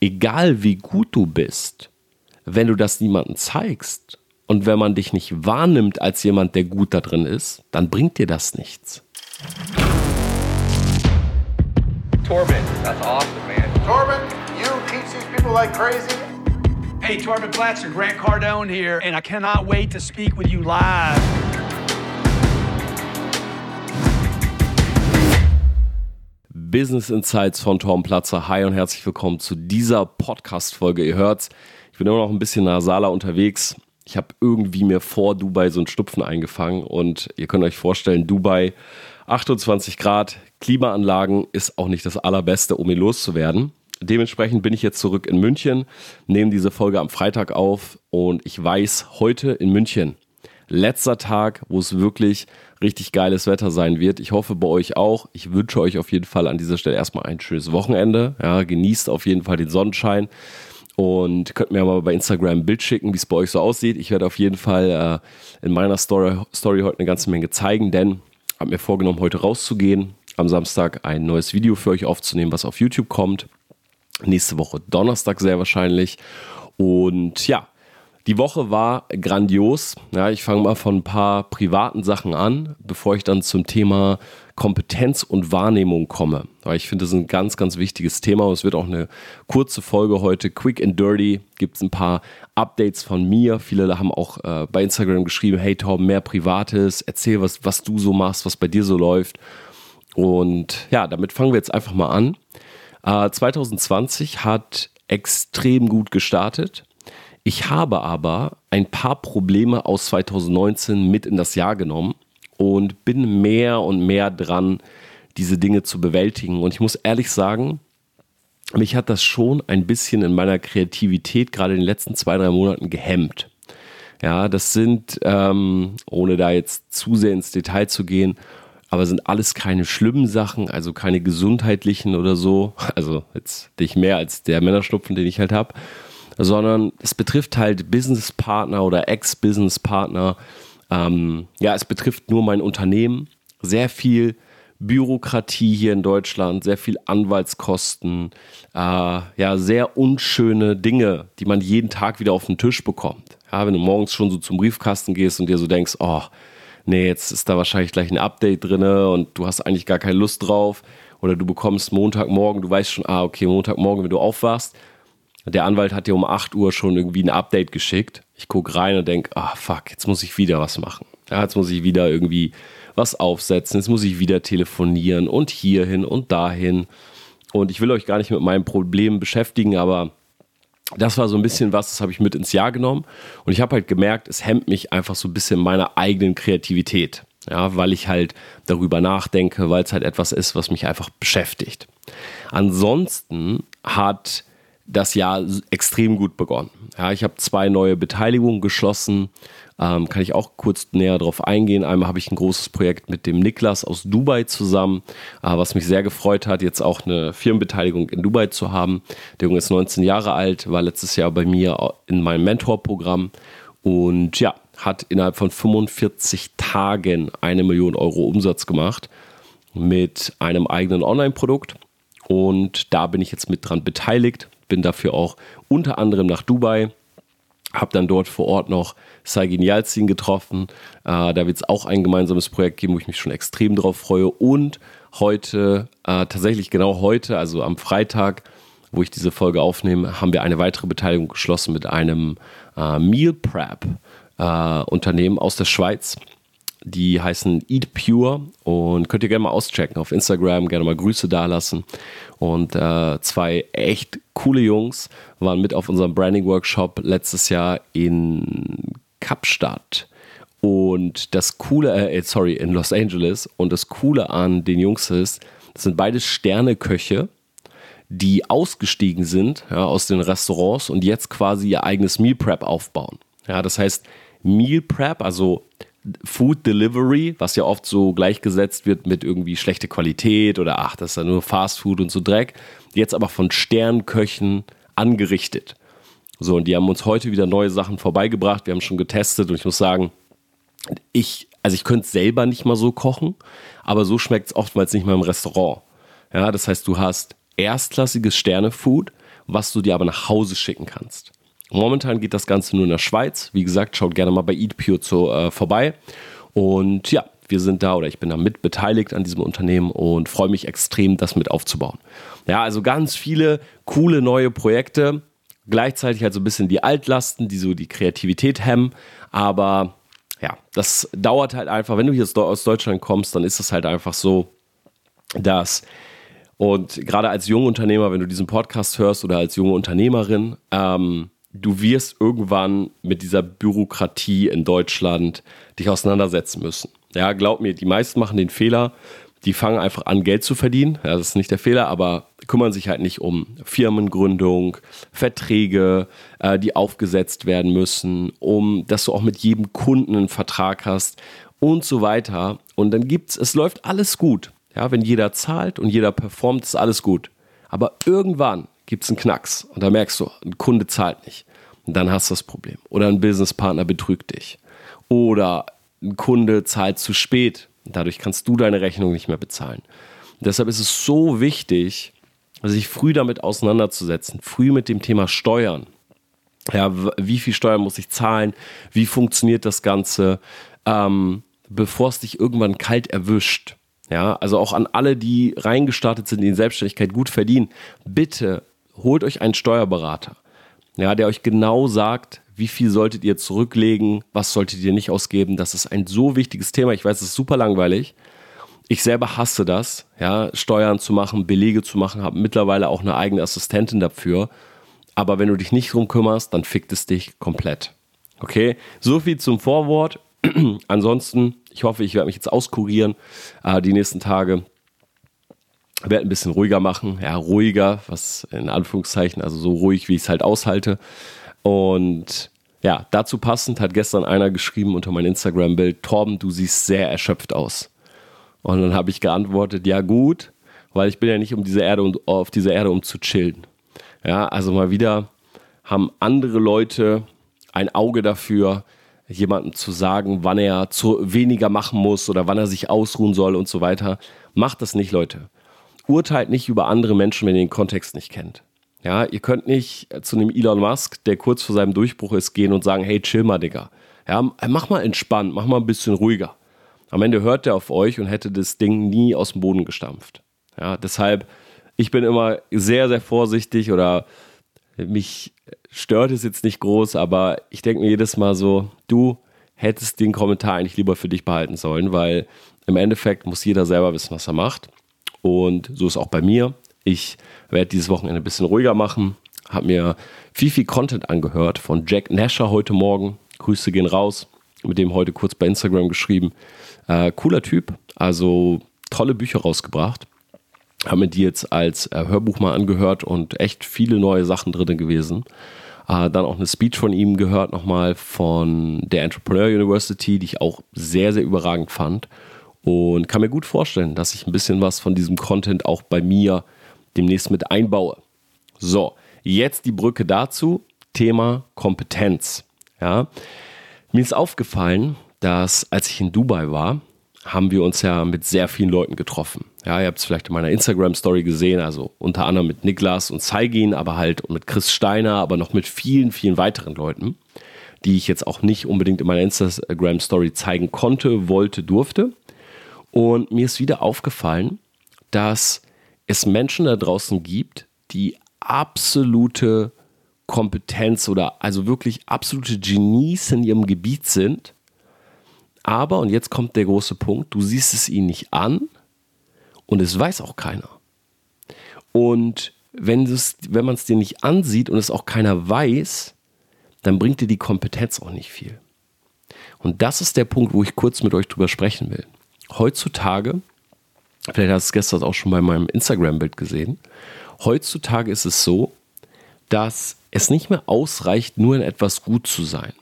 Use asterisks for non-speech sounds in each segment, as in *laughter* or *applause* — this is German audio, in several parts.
egal wie gut du bist, wenn du das niemandem zeigst und wenn man dich nicht wahrnimmt als jemand, der gut da drin ist, dann bringt dir das nichts. Torben, that's awesome, man. Torben, you teach these people like crazy. Hey, Torben Platzer, Grant Cardone here, and I cannot wait to speak with you live. Business Insights von Tom Platzer. Hi und herzlich willkommen zu dieser Podcast-Folge. Ihr hört's, ich bin immer noch ein bisschen nasaler unterwegs. Ich habe irgendwie mir vor Dubai so einen Stupfen eingefangen und ihr könnt euch vorstellen, Dubai 28 Grad, Klimaanlagen ist auch nicht das allerbeste, um ihn loszuwerden. Dementsprechend bin ich jetzt zurück in München, nehme diese Folge am Freitag auf und ich weiß, heute in München, letzter Tag, wo es wirklich richtig geiles Wetter sein wird. Ich hoffe bei euch auch. Ich wünsche euch auf jeden Fall an dieser Stelle erstmal ein schönes Wochenende. Ja, genießt auf jeden Fall den Sonnenschein und könnt mir mal bei Instagram ein Bild schicken, wie es bei euch so aussieht. Ich werde auf jeden Fall äh, in meiner Story, Story heute eine ganze Menge zeigen, denn habe mir vorgenommen, heute rauszugehen, am Samstag ein neues Video für euch aufzunehmen, was auf YouTube kommt. Nächste Woche Donnerstag sehr wahrscheinlich. Und ja, die Woche war grandios. Ja, ich fange mal von ein paar privaten Sachen an, bevor ich dann zum Thema Kompetenz und Wahrnehmung komme. Weil ich finde, das ist ein ganz, ganz wichtiges Thema es wird auch eine kurze Folge heute. Quick and Dirty gibt es ein paar Updates von mir. Viele haben auch äh, bei Instagram geschrieben, hey Tom, mehr Privates, erzähl, was, was du so machst, was bei dir so läuft. Und ja, damit fangen wir jetzt einfach mal an. Äh, 2020 hat extrem gut gestartet. Ich habe aber ein paar Probleme aus 2019 mit in das Jahr genommen und bin mehr und mehr dran, diese Dinge zu bewältigen. Und ich muss ehrlich sagen, mich hat das schon ein bisschen in meiner Kreativität gerade in den letzten zwei, drei Monaten gehemmt. Ja, das sind, ähm, ohne da jetzt zu sehr ins Detail zu gehen, aber sind alles keine schlimmen Sachen, also keine gesundheitlichen oder so. *laughs* Also jetzt nicht mehr als der Männerschnupfen, den ich halt habe, sondern es betrifft halt Businesspartner oder Ex-Businesspartner. Ähm, ja, es betrifft nur mein Unternehmen. Sehr viel Bürokratie hier in Deutschland, sehr viel Anwaltskosten, äh, ja, sehr unschöne Dinge, die man jeden Tag wieder auf den Tisch bekommt. Ja, wenn du morgens schon so zum Briefkasten gehst und dir so denkst, oh, nee, jetzt ist da wahrscheinlich gleich ein Update drin und du hast eigentlich gar keine Lust drauf. Oder du bekommst Montagmorgen, du weißt schon, ah, okay, Montagmorgen, wenn du aufwachst, der Anwalt hat dir um 8 Uhr schon irgendwie ein Update geschickt. Ich gucke rein und denke, ah, fuck, jetzt muss ich wieder was machen. Ja, jetzt muss ich wieder irgendwie was aufsetzen, jetzt muss ich wieder telefonieren und hierhin und dahin. Und ich will euch gar nicht mit meinen Problemen beschäftigen, aber das war so ein bisschen was, das habe ich mit ins Jahr genommen. Und ich habe halt gemerkt, es hemmt mich einfach so ein bisschen meiner eigenen Kreativität. Ja, weil ich halt darüber nachdenke, weil es halt etwas ist, was mich einfach beschäftigt. Ansonsten hat das Jahr extrem gut begonnen. Ja, ich habe zwei neue Beteiligungen geschlossen. Ähm, kann ich auch kurz näher darauf eingehen. Einmal habe ich ein großes Projekt mit dem Niklas aus Dubai zusammen, äh, was mich sehr gefreut hat, jetzt auch eine Firmenbeteiligung in Dubai zu haben. Der Junge ist 19 Jahre alt, war letztes Jahr bei mir in meinem Mentorprogramm und ja, hat innerhalb von 45 Tagen eine Million Euro Umsatz gemacht mit einem eigenen Online-Produkt. Und da bin ich jetzt mit dran beteiligt, bin dafür auch unter anderem nach Dubai habe dann dort vor Ort noch Saigin Yalzin getroffen. Äh, da wird es auch ein gemeinsames Projekt geben, wo ich mich schon extrem drauf freue. Und heute, äh, tatsächlich genau heute, also am Freitag, wo ich diese Folge aufnehme, haben wir eine weitere Beteiligung geschlossen mit einem äh, Meal Prep äh, Unternehmen aus der Schweiz. Die heißen Eat Pure und könnt ihr gerne mal auschecken auf Instagram, gerne mal Grüße dalassen. Und äh, zwei echt coole Jungs waren mit auf unserem Branding Workshop letztes Jahr in Kapstadt. Und das Coole, äh, sorry, in Los Angeles. Und das Coole an den Jungs ist, das sind beides Sterneköche, die ausgestiegen sind ja, aus den Restaurants und jetzt quasi ihr eigenes Meal Prep aufbauen. Ja, das heißt, Meal Prep, also Food Delivery, was ja oft so gleichgesetzt wird mit irgendwie schlechte Qualität oder ach, das ist ja nur Fast Food und so Dreck, jetzt aber von Sternköchen angerichtet. So, und die haben uns heute wieder neue Sachen vorbeigebracht. Wir haben schon getestet und ich muss sagen, ich, also ich könnte selber nicht mal so kochen, aber so schmeckt es oftmals nicht mal im Restaurant. Ja, das heißt, du hast erstklassiges Sternefood, was du dir aber nach Hause schicken kannst. Momentan geht das Ganze nur in der Schweiz. Wie gesagt, schaut gerne mal bei EatPure zu, äh, vorbei. Und ja, wir sind da oder ich bin da mit beteiligt an diesem Unternehmen und freue mich extrem, das mit aufzubauen. Ja, also ganz viele coole neue Projekte. Gleichzeitig halt so ein bisschen die Altlasten, die so die Kreativität hemmen. Aber ja, das dauert halt einfach. Wenn du hier aus Deutschland kommst, dann ist es halt einfach so, dass und gerade als Jungunternehmer, wenn du diesen Podcast hörst oder als junge Unternehmerin, ähm, du wirst irgendwann mit dieser Bürokratie in Deutschland dich auseinandersetzen müssen. Ja, glaub mir, die meisten machen den Fehler, die fangen einfach an, Geld zu verdienen. Ja, das ist nicht der Fehler, aber kümmern sich halt nicht um Firmengründung, Verträge, äh, die aufgesetzt werden müssen, um dass du auch mit jedem Kunden einen Vertrag hast und so weiter. Und dann gibt's, es läuft alles gut. Ja, wenn jeder zahlt und jeder performt, ist alles gut. Aber irgendwann gibt es einen Knacks und da merkst du, ein Kunde zahlt nicht. Und dann hast du das Problem. Oder ein Businesspartner betrügt dich. Oder ein Kunde zahlt zu spät. Dadurch kannst du deine Rechnung nicht mehr bezahlen. Und deshalb ist es so wichtig, sich früh damit auseinanderzusetzen, früh mit dem Thema Steuern. Ja, wie viel Steuern muss ich zahlen? Wie funktioniert das Ganze? Ähm, bevor es dich irgendwann kalt erwischt. Ja, also auch an alle, die reingestartet sind in die Selbstständigkeit, gut verdienen. Bitte holt euch einen Steuerberater, ja, der euch genau sagt, wie viel solltet ihr zurücklegen, was solltet ihr nicht ausgeben. Das ist ein so wichtiges Thema. Ich weiß, es ist super langweilig. Ich selber hasse das, ja, Steuern zu machen, Belege zu machen, habe mittlerweile auch eine eigene Assistentin dafür. Aber wenn du dich nicht drum kümmerst, dann fickt es dich komplett. Okay, so viel zum Vorwort. *clears throat* Ansonsten, ich hoffe, ich werde mich jetzt auskurieren äh, die nächsten Tage. Werde ein bisschen ruhiger machen. Ja, ruhiger, was in Anführungszeichen, also so ruhig, wie ich es halt aushalte. Und ja, dazu passend hat gestern einer geschrieben unter mein Instagram-Bild: Torben, du siehst sehr erschöpft aus. Und dann habe ich geantwortet: Ja, gut, weil ich bin ja nicht um diese Erde, um, auf dieser Erde, um zu chillen. Ja, also mal wieder haben andere Leute ein Auge dafür, jemandem zu sagen, wann er zu weniger machen muss oder wann er sich ausruhen soll und so weiter. Macht das nicht, Leute. Urteilt nicht über andere Menschen, wenn ihr den Kontext nicht kennt. Ja, ihr könnt nicht zu einem Elon Musk, der kurz vor seinem Durchbruch ist, gehen und sagen, hey, chill mal, Digga. Ja, mach mal entspannt, mach mal ein bisschen ruhiger. Am Ende hört er auf euch und hätte das Ding nie aus dem Boden gestampft. Ja, deshalb, ich bin immer sehr, sehr vorsichtig oder mich stört es jetzt nicht groß, aber ich denke mir jedes Mal so, du hättest den Kommentar eigentlich lieber für dich behalten sollen, weil im Endeffekt muss jeder selber wissen, was er macht. Und so ist auch bei mir. Ich werde dieses Wochenende ein bisschen ruhiger machen, habe mir viel, viel Content angehört von Jack Nasher heute Morgen. Grüße gehen raus. Mit dem heute kurz bei Instagram geschrieben. Äh, cooler Typ, also tolle Bücher rausgebracht habe mir die jetzt als äh, Hörbuch mal angehört und echt viele neue Sachen drin gewesen. Äh, dann auch eine Speech von ihm gehört, nochmal von der Entrepreneur University, die ich auch sehr, sehr überragend fand. Und kann mir gut vorstellen, dass ich ein bisschen was von diesem Content auch bei mir demnächst mit einbaue. So, jetzt die Brücke dazu. Thema Kompetenz. Ja, mir ist aufgefallen, dass als ich in Dubai war, haben wir uns ja mit sehr vielen Leuten getroffen. Ja, ihr habt es vielleicht in meiner Instagram-Story gesehen, also unter anderem mit Niklas und Zeigin, aber halt und mit Chris Steiner, aber noch mit vielen, vielen weiteren Leuten, die ich jetzt auch nicht unbedingt in meiner Instagram-Story zeigen konnte, wollte, durfte. Und mir ist wieder aufgefallen, dass es Menschen da draußen gibt, die absolute Kompetenz oder also wirklich absolute Genies in ihrem Gebiet sind. Aber, und jetzt kommt der große Punkt, du siehst es ihnen nicht an, und es weiß auch keiner. Und wenn, wenn man es dir nicht ansieht und es auch keiner weiß, dann bringt dir die Kompetenz auch nicht viel. Und das ist der Punkt, wo ich kurz mit euch drüber sprechen will. Heutzutage, vielleicht hast du es gestern auch schon bei meinem Instagram-Bild gesehen, heutzutage ist es so, dass es nicht mehr ausreicht, nur in etwas gut zu sein.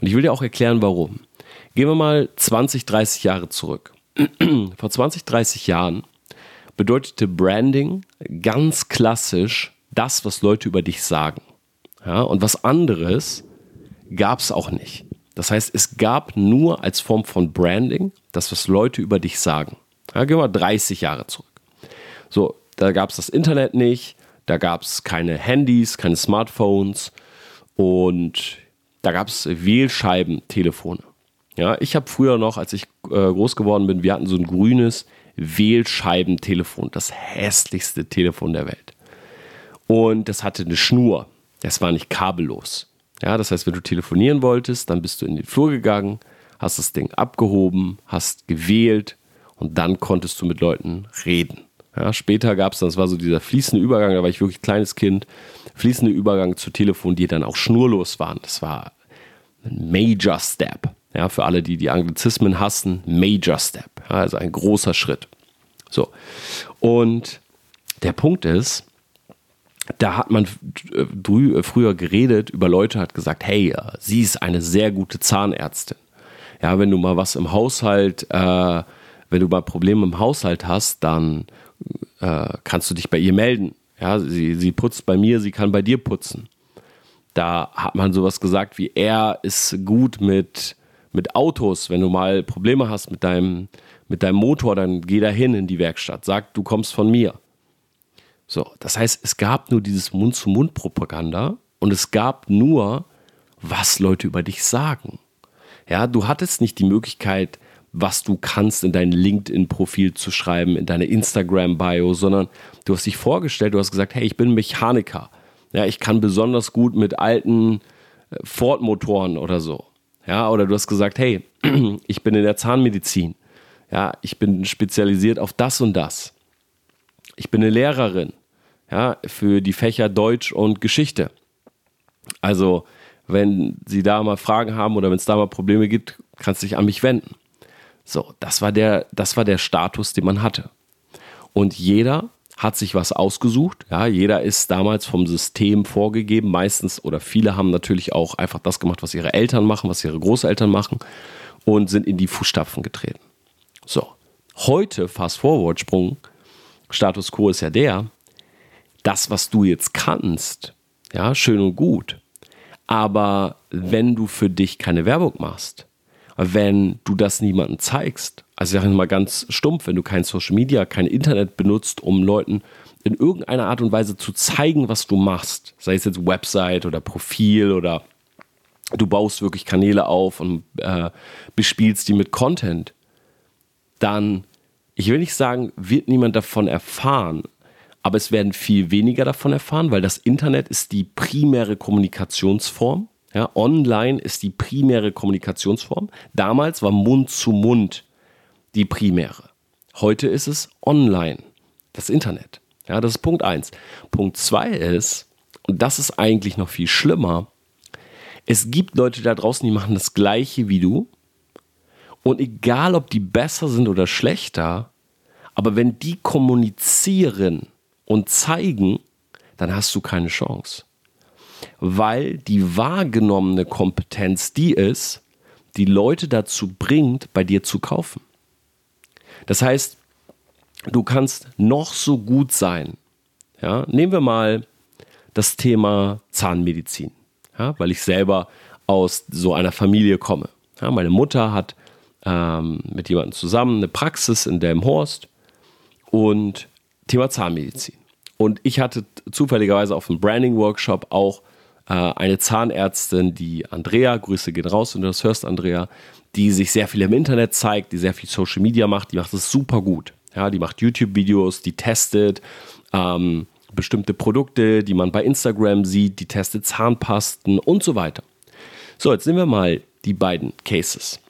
Und ich will dir auch erklären, warum. Gehen wir mal 20, 30 Jahre zurück. *clears throat* Vor 20, 30 Jahren bedeutete Branding ganz klassisch das, was Leute über dich sagen. Ja, und was anderes gab es auch nicht. Das heißt, es gab nur als Form von Branding das, was Leute über dich sagen. Ja, gehen wir 30 Jahre zurück. So, da gab es das Internet nicht, Da gab es keine Handys, keine Smartphones und da gab es Wählscheibentelefone. Ja, ich habe früher noch, als ich äh, groß geworden bin, wir hatten so ein grünes Wählscheibentelefon, das hässlichste Telefon der Welt. Und das hatte eine Schnur. Das war nicht kabellos. Ja, das heißt, wenn du telefonieren wolltest, dann bist du in den Flur gegangen, hast das Ding abgehoben, hast gewählt und dann konntest du mit Leuten reden. Ja, später gab es dann, das war so dieser fließende Übergang, da war ich wirklich kleines Kind, fließende Übergang zu Telefon, die dann auch schnurlos waren. Das war ein Major Step. Ja, für alle, die die Anglizismen hassen, Major Step. Ja, also ein großer Schritt. So. Und der Punkt ist, da hat man früher geredet über Leute, hat gesagt, hey, sie ist eine sehr gute Zahnärztin. Ja, wenn du mal was im Haushalt, äh, wenn du mal Probleme im Haushalt hast, dann äh, kannst du dich bei ihr melden. Ja, sie, sie putzt bei mir, sie kann bei dir putzen. Da hat man sowas gesagt wie, er ist gut mit, mit Autos. Wenn du mal Probleme hast mit deinem, mit deinem Motor, dann geh da hin in die Werkstatt. Sag, du kommst von mir. So, das heißt, es gab nur dieses Mund-zu-Mund-Propaganda und es gab nur, was Leute über dich sagen. Ja, du hattest nicht die Möglichkeit, was du kannst in dein LinkedIn-Profil zu schreiben, in deine Instagram-Bio, sondern du hast dich vorgestellt, du hast gesagt, hey, ich bin Mechaniker. Ja, ich kann besonders gut mit alten äh, Ford-Motoren oder so. Ja, oder du hast gesagt, hey, *clears throat* ich bin in der Zahnmedizin. Ja, ich bin spezialisiert auf das und das. Ich bin eine Lehrerin. Ja, für die Fächer Deutsch und Geschichte. Also, wenn Sie da mal Fragen haben oder wenn es da mal Probleme gibt, kannst du dich an mich wenden. So, das war der, das war der Status, den man hatte. Und jeder hat sich was ausgesucht. Ja, jeder ist damals vom System vorgegeben. Meistens oder viele haben natürlich auch einfach das gemacht, was ihre Eltern machen, was ihre Großeltern machen und sind in die Fußstapfen getreten. So, heute, Fast Forward Sprung, Status Quo ist ja der, das, was du jetzt kannst, ja, schön und gut. Aber wenn du für dich keine Werbung machst, wenn du das niemandem zeigst. Also ich sage mal ganz stumpf, wenn du kein Social Media, kein Internet benutzt, um Leuten in irgendeiner Art und Weise zu zeigen, was du machst, sei es jetzt Website oder Profil oder du baust wirklich Kanäle auf und äh, bespielst die mit Content, dann, ich will nicht sagen, wird niemand davon erfahren, aber es werden viel weniger davon erfahren, weil das Internet ist die primäre Kommunikationsform ja, online ist die primäre Kommunikationsform. Damals war Mund zu Mund die primäre. Heute ist es online, das Internet. Ja, das ist Punkt 1. Punkt 2 ist, und das ist eigentlich noch viel schlimmer, es gibt Leute da draußen, die machen das gleiche wie du. Und egal, ob die besser sind oder schlechter, aber wenn die kommunizieren und zeigen, dann hast du keine Chance weil die wahrgenommene Kompetenz die ist, die Leute dazu bringt, bei dir zu kaufen. Das heißt, du kannst noch so gut sein. Ja, nehmen wir mal das Thema Zahnmedizin, ja, weil ich selber aus so einer Familie komme. Ja, meine Mutter hat ähm, mit jemandem zusammen eine Praxis in Delmhorst und Thema Zahnmedizin. Und ich hatte zufälligerweise auf dem Branding-Workshop auch äh, eine Zahnärztin, die Andrea, Grüße gehen raus, wenn du das hörst, Andrea, die sich sehr viel im Internet zeigt, die sehr viel Social Media macht, die macht es super gut. Ja, die macht YouTube-Videos, die testet ähm, bestimmte Produkte, die man bei Instagram sieht, die testet Zahnpasten und so weiter. So, jetzt nehmen wir mal die beiden Cases.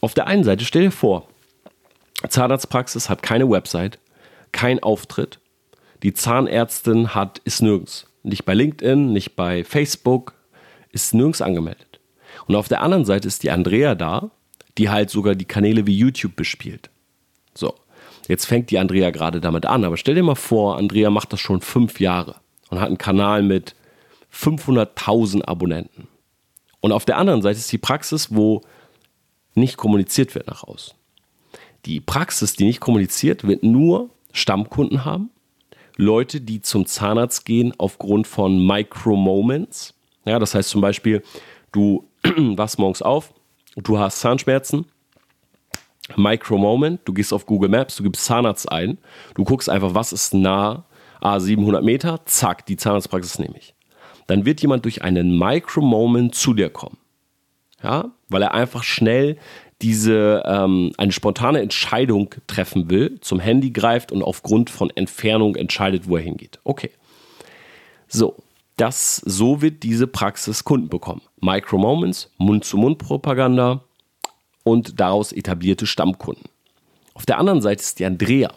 Auf der einen Seite stell dir vor, Zahnarztpraxis hat keine Website, kein Auftritt. Die Zahnärztin hat ist nirgends. Nicht bei LinkedIn, nicht bei Facebook, ist nirgends angemeldet. Und auf der anderen Seite ist die Andrea da, die halt sogar die Kanäle wie YouTube bespielt. So, jetzt fängt die Andrea gerade damit an, aber stell dir mal vor, Andrea macht das schon fünf Jahre und hat einen Kanal mit 500.000 Abonnenten. Und auf der anderen Seite ist die Praxis, wo nicht kommuniziert wird nach außen. Die Praxis, die nicht kommuniziert, wird nur Stammkunden haben Leute, die zum Zahnarzt gehen aufgrund von Micro-Moments. Ja, das heißt zum Beispiel, du *clears throat* wachst morgens auf, du hast Zahnschmerzen. Micro-Moment, du gehst auf Google Maps, du gibst Zahnarzt ein, du guckst einfach, was ist nah ah, 700 Meter, zack, die Zahnarztpraxis nehme ich. Dann wird jemand durch einen Micro-Moment zu dir kommen. Ja, weil er einfach schnell diese ähm, eine spontane Entscheidung treffen will, zum Handy greift und aufgrund von Entfernung entscheidet, wo er hingeht. Okay. So, das, so wird diese Praxis Kunden bekommen. Micro-Moments, Mund-zu-Mund-Propaganda und daraus etablierte Stammkunden. Auf der anderen Seite ist die Andrea.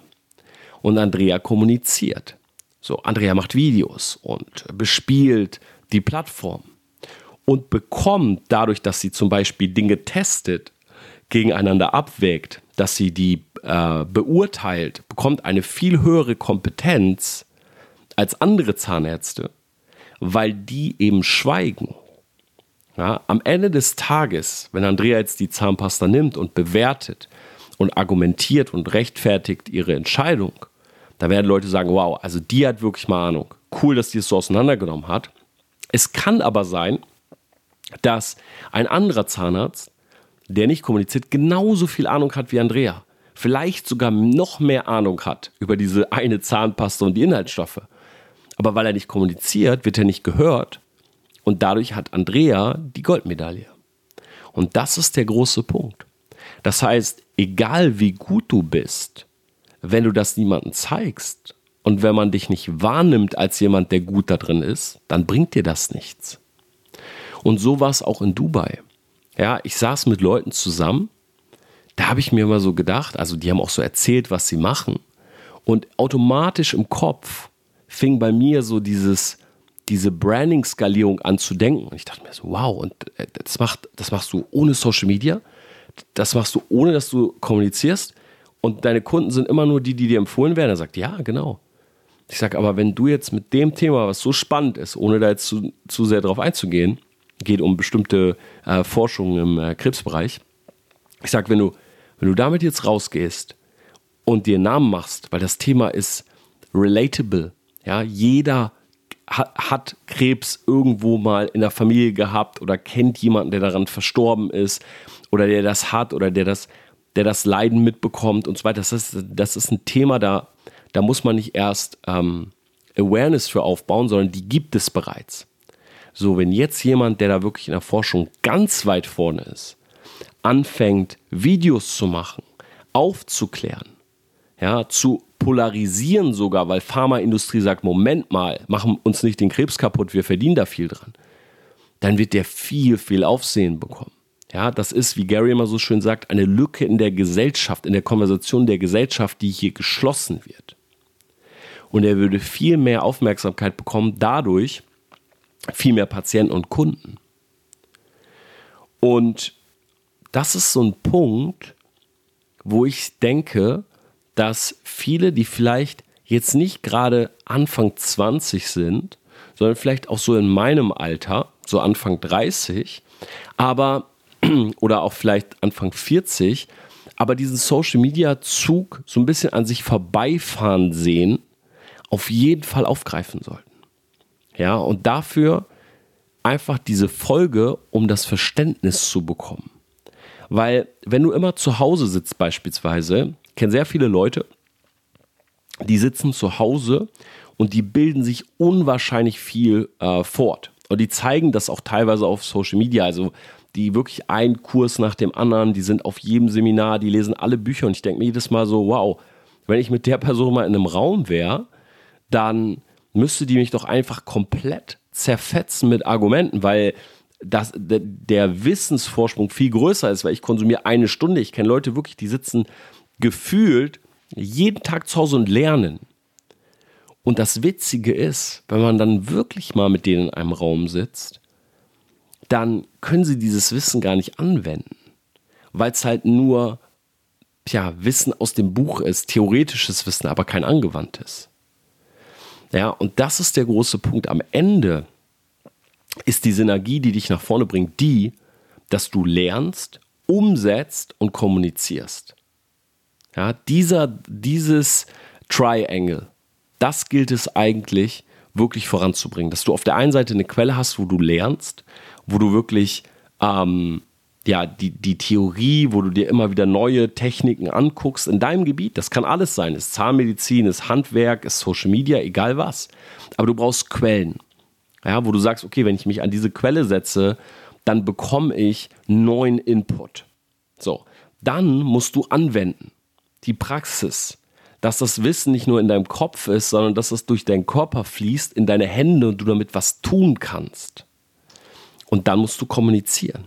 Und Andrea kommuniziert. So, Andrea macht Videos und bespielt die Plattform und bekommt dadurch, dass sie zum Beispiel Dinge testet, gegeneinander abwägt, dass sie die äh, beurteilt, bekommt eine viel höhere Kompetenz als andere Zahnärzte, weil die eben schweigen. Ja, am Ende des Tages, wenn Andrea jetzt die Zahnpasta nimmt und bewertet und argumentiert und rechtfertigt ihre Entscheidung, da werden Leute sagen, wow, also die hat wirklich mal Ahnung. Cool, dass die es so auseinandergenommen hat. Es kann aber sein, dass ein anderer Zahnarzt der nicht kommuniziert, genauso viel Ahnung hat wie Andrea. Vielleicht sogar noch mehr Ahnung hat über diese eine Zahnpasta und die Inhaltsstoffe. Aber weil er nicht kommuniziert, wird er nicht gehört. Und dadurch hat Andrea die Goldmedaille. Und das ist der große Punkt. Das heißt, egal wie gut du bist, wenn du das niemandem zeigst und wenn man dich nicht wahrnimmt als jemand, der gut da drin ist, dann bringt dir das nichts. Und so war es auch in Dubai. Ja, ich saß mit Leuten zusammen, da habe ich mir mal so gedacht, also die haben auch so erzählt, was sie machen. Und automatisch im Kopf fing bei mir so dieses, diese Branding-Skalierung an zu denken. Und ich dachte mir so, wow, und äh, das, macht, das machst du ohne Social Media, das machst du ohne, dass du kommunizierst. Und deine Kunden sind immer nur die, die dir empfohlen werden. Er sagt, ja, genau. Ich sage, aber wenn du jetzt mit dem Thema, was so spannend ist, ohne da jetzt zu, zu sehr drauf einzugehen, geht um bestimmte äh, Forschungen im äh, Krebsbereich. Ich sage, wenn du, wenn du damit jetzt rausgehst und dir Namen machst, weil das Thema ist relatable, ja, jeder hat, hat Krebs irgendwo mal in der Familie gehabt oder kennt jemanden, der daran verstorben ist oder der das hat oder der das, der das Leiden mitbekommt und so weiter. Das ist, das ist ein Thema, da, da muss man nicht erst ähm, Awareness für aufbauen, sondern die gibt es bereits. So, wenn jetzt jemand, der da wirklich in der Forschung ganz weit vorne ist, anfängt, Videos zu machen, aufzuklären, ja, zu polarisieren sogar, weil Pharmaindustrie sagt, Moment mal, machen uns nicht den Krebs kaputt, wir verdienen da viel dran, dann wird der viel, viel Aufsehen bekommen. Ja, das ist, wie Gary immer so schön sagt, eine Lücke in der Gesellschaft, in der Konversation der Gesellschaft, die hier geschlossen wird. Und er würde viel mehr Aufmerksamkeit bekommen dadurch, viel mehr Patienten und Kunden. Und das ist so ein Punkt, wo ich denke, dass viele, die vielleicht jetzt nicht gerade Anfang 20 sind, sondern vielleicht auch so in meinem Alter, so Anfang 30, aber *clears throat* oder auch vielleicht Anfang 40, aber diesen Social Media Zug so ein bisschen an sich vorbeifahren sehen, auf jeden Fall aufgreifen sollten. Ja, und dafür einfach diese Folge, um das Verständnis zu bekommen. Weil, wenn du immer zu Hause sitzt, beispielsweise, kenne sehr viele Leute, die sitzen zu Hause und die bilden sich unwahrscheinlich viel äh, fort. Und die zeigen das auch teilweise auf Social Media. Also, die wirklich einen Kurs nach dem anderen, die sind auf jedem Seminar, die lesen alle Bücher. Und ich denke mir jedes Mal so, wow, wenn ich mit der Person mal in einem Raum wäre, dann müsste die mich doch einfach komplett zerfetzen mit Argumenten, weil das, der Wissensvorsprung viel größer ist, weil ich konsumiere eine Stunde. Ich kenne Leute wirklich, die sitzen gefühlt jeden Tag zu Hause und lernen. Und das Witzige ist, wenn man dann wirklich mal mit denen in einem Raum sitzt, dann können sie dieses Wissen gar nicht anwenden, weil es halt nur tja, Wissen aus dem Buch ist, theoretisches Wissen, aber kein angewandtes. Ja, und das ist der große Punkt. Am Ende ist die Synergie, die dich nach vorne bringt, die, dass du lernst, umsetzt und kommunizierst. Ja, dieser, dieses Triangle, das gilt es eigentlich wirklich voranzubringen. Dass du auf der einen Seite eine Quelle hast, wo du lernst, wo du wirklich ähm, ja, die, die Theorie, wo du dir immer wieder neue Techniken anguckst in deinem Gebiet. Das kann alles sein. Ist Zahnmedizin, ist Handwerk, ist Social Media, egal was. Aber du brauchst Quellen. Ja, wo du sagst, okay, wenn ich mich an diese Quelle setze, dann bekomme ich neuen Input. So, dann musst du anwenden. Die Praxis. Dass das Wissen nicht nur in deinem Kopf ist, sondern dass es durch deinen Körper fließt, in deine Hände und du damit was tun kannst. Und dann musst du kommunizieren.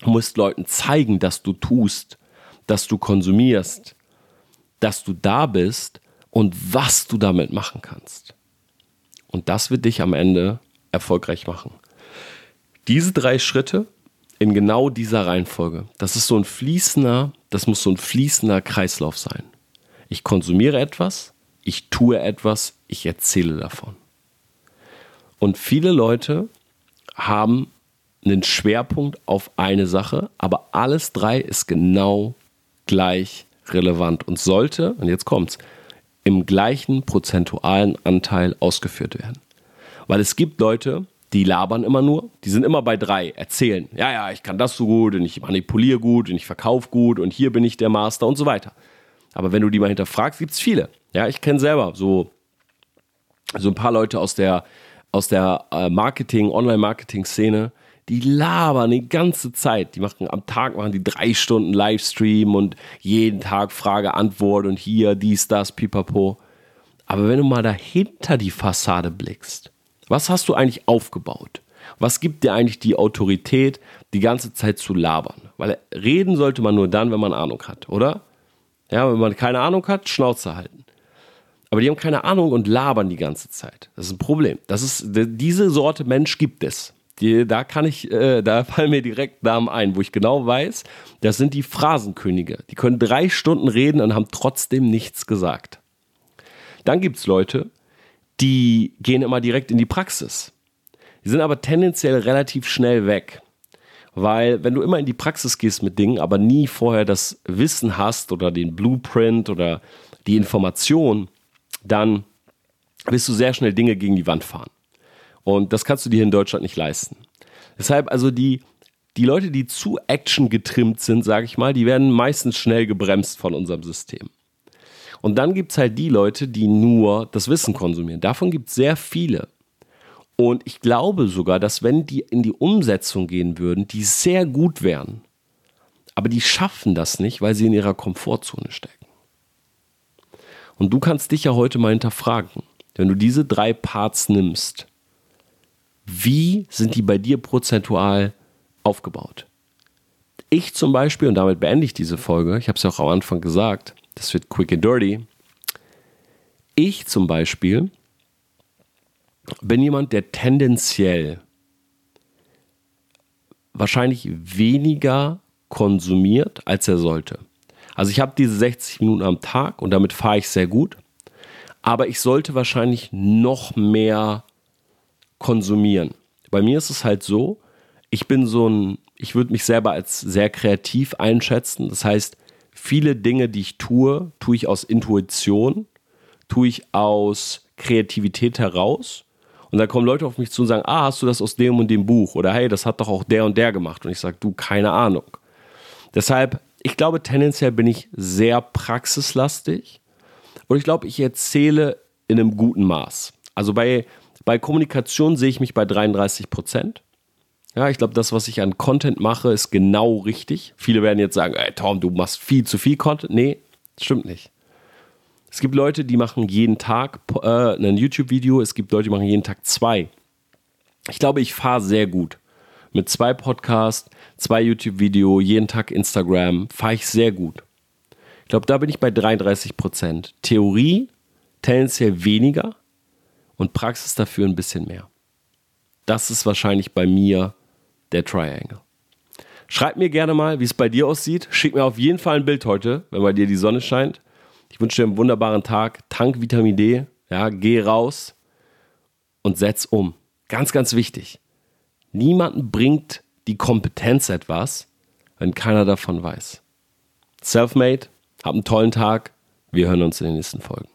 Du musst Leuten zeigen, dass du tust, dass du konsumierst, dass du da bist und was du damit machen kannst. Und das wird dich am Ende erfolgreich machen. Diese drei Schritte in genau dieser Reihenfolge, das ist so ein fließender, das muss so ein fließender Kreislauf sein. Ich konsumiere etwas, ich tue etwas, ich erzähle davon. Und viele Leute haben einen Schwerpunkt auf eine Sache, aber alles drei ist genau gleich relevant und sollte, und jetzt kommt's, im gleichen prozentualen Anteil ausgeführt werden. Weil es gibt Leute, die labern immer nur, die sind immer bei drei, erzählen, ja, ja, ich kann das so gut und ich manipuliere gut und ich verkaufe gut und hier bin ich der Master und so weiter. Aber wenn du die mal hinterfragst, gibt es viele. Ja, ich kenne selber so, so ein paar Leute aus der, aus der äh, Marketing, Online-Marketing-Szene, die labern die ganze Zeit. Die machen am Tag machen die drei Stunden Livestream und jeden Tag Frage, Antwort und hier, dies, das, pipapo. Aber wenn du mal dahinter die Fassade blickst, was hast du eigentlich aufgebaut? Was gibt dir eigentlich die Autorität, die ganze Zeit zu labern? Weil reden sollte man nur dann, wenn man Ahnung hat, oder? Ja, wenn man keine Ahnung hat, Schnauze halten. Aber die haben keine Ahnung und labern die ganze Zeit. Das ist ein Problem. Das ist, diese Sorte Mensch gibt es. Die, da kann ich, äh, da *laughs* fallen mir direkt Namen ein, wo ich genau weiß, das sind die Phrasenkönige. Die können drei Stunden reden und haben trotzdem nichts gesagt. Dann gibt es Leute, die gehen immer direkt in die Praxis. Die sind aber tendenziell relativ schnell weg. Weil wenn du immer in die Praxis gehst mit Dingen, aber nie vorher das Wissen hast oder den Blueprint oder die Information, dann wirst du sehr schnell Dinge gegen die Wand fahren. Und das kannst du dir in Deutschland nicht leisten. Deshalb also die, die Leute, die zu Action getrimmt sind, sage ich mal, die werden meistens schnell gebremst von unserem System. Und dann gibt es halt die Leute, die nur das Wissen konsumieren. Davon gibt es sehr viele. Und ich glaube sogar, dass wenn die in die Umsetzung gehen würden, die sehr gut wären. Aber die schaffen das nicht, weil sie in ihrer Komfortzone stecken. Und du kannst dich ja heute mal hinterfragen, wenn du diese drei Parts nimmst, wie sind die bei dir prozentual aufgebaut? Ich zum Beispiel, und damit beende ich diese Folge, ich habe es ja auch am Anfang gesagt, das wird quick and dirty. Ich zum Beispiel bin jemand, der tendenziell wahrscheinlich weniger konsumiert, als er sollte. Also ich habe diese 60 Minuten am Tag und damit fahre ich sehr gut. Aber ich sollte wahrscheinlich noch mehr konsumieren. Bei mir ist es halt so, ich bin so ein, ich würde mich selber als sehr kreativ einschätzen. Das heißt, viele Dinge, die ich tue, tue ich aus Intuition, tue ich aus Kreativität heraus. Und dann kommen Leute auf mich zu und sagen, ah, hast du das aus dem und dem Buch? Oder hey, das hat doch auch der und der gemacht. Und ich sage, du, keine Ahnung. Deshalb, ich glaube, tendenziell bin ich sehr praxislastig. Und ich glaube, ich erzähle in einem guten Maß. Also bei bei Kommunikation sehe ich mich bei 33 Prozent. Ja, ich glaube, das, was ich an Content mache, ist genau richtig. Viele werden jetzt sagen, ey Tom, du machst viel zu viel Content. Nee, stimmt nicht. Es gibt Leute, die machen jeden Tag äh, ein YouTube-Video. Es gibt Leute, die machen jeden Tag zwei. Ich glaube, ich fahre sehr gut. Mit zwei Podcasts, zwei YouTube-Video, jeden Tag Instagram, fahre ich sehr gut. Ich glaube, da bin ich bei 33 Prozent. Theorie tendenziell weniger, und Praxis dafür ein bisschen mehr. Das ist wahrscheinlich bei mir der Triangle. Schreib mir gerne mal, wie es bei dir aussieht. Schick mir auf jeden Fall ein Bild heute, wenn bei dir die Sonne scheint. Ich wünsche dir einen wunderbaren Tag. Tank Vitamin D. Ja, geh raus und setz um. Ganz, ganz wichtig. Niemanden bringt die Kompetenz etwas, wenn keiner davon weiß. Selfmade, hab einen tollen Tag. Wir hören uns in den nächsten Folgen.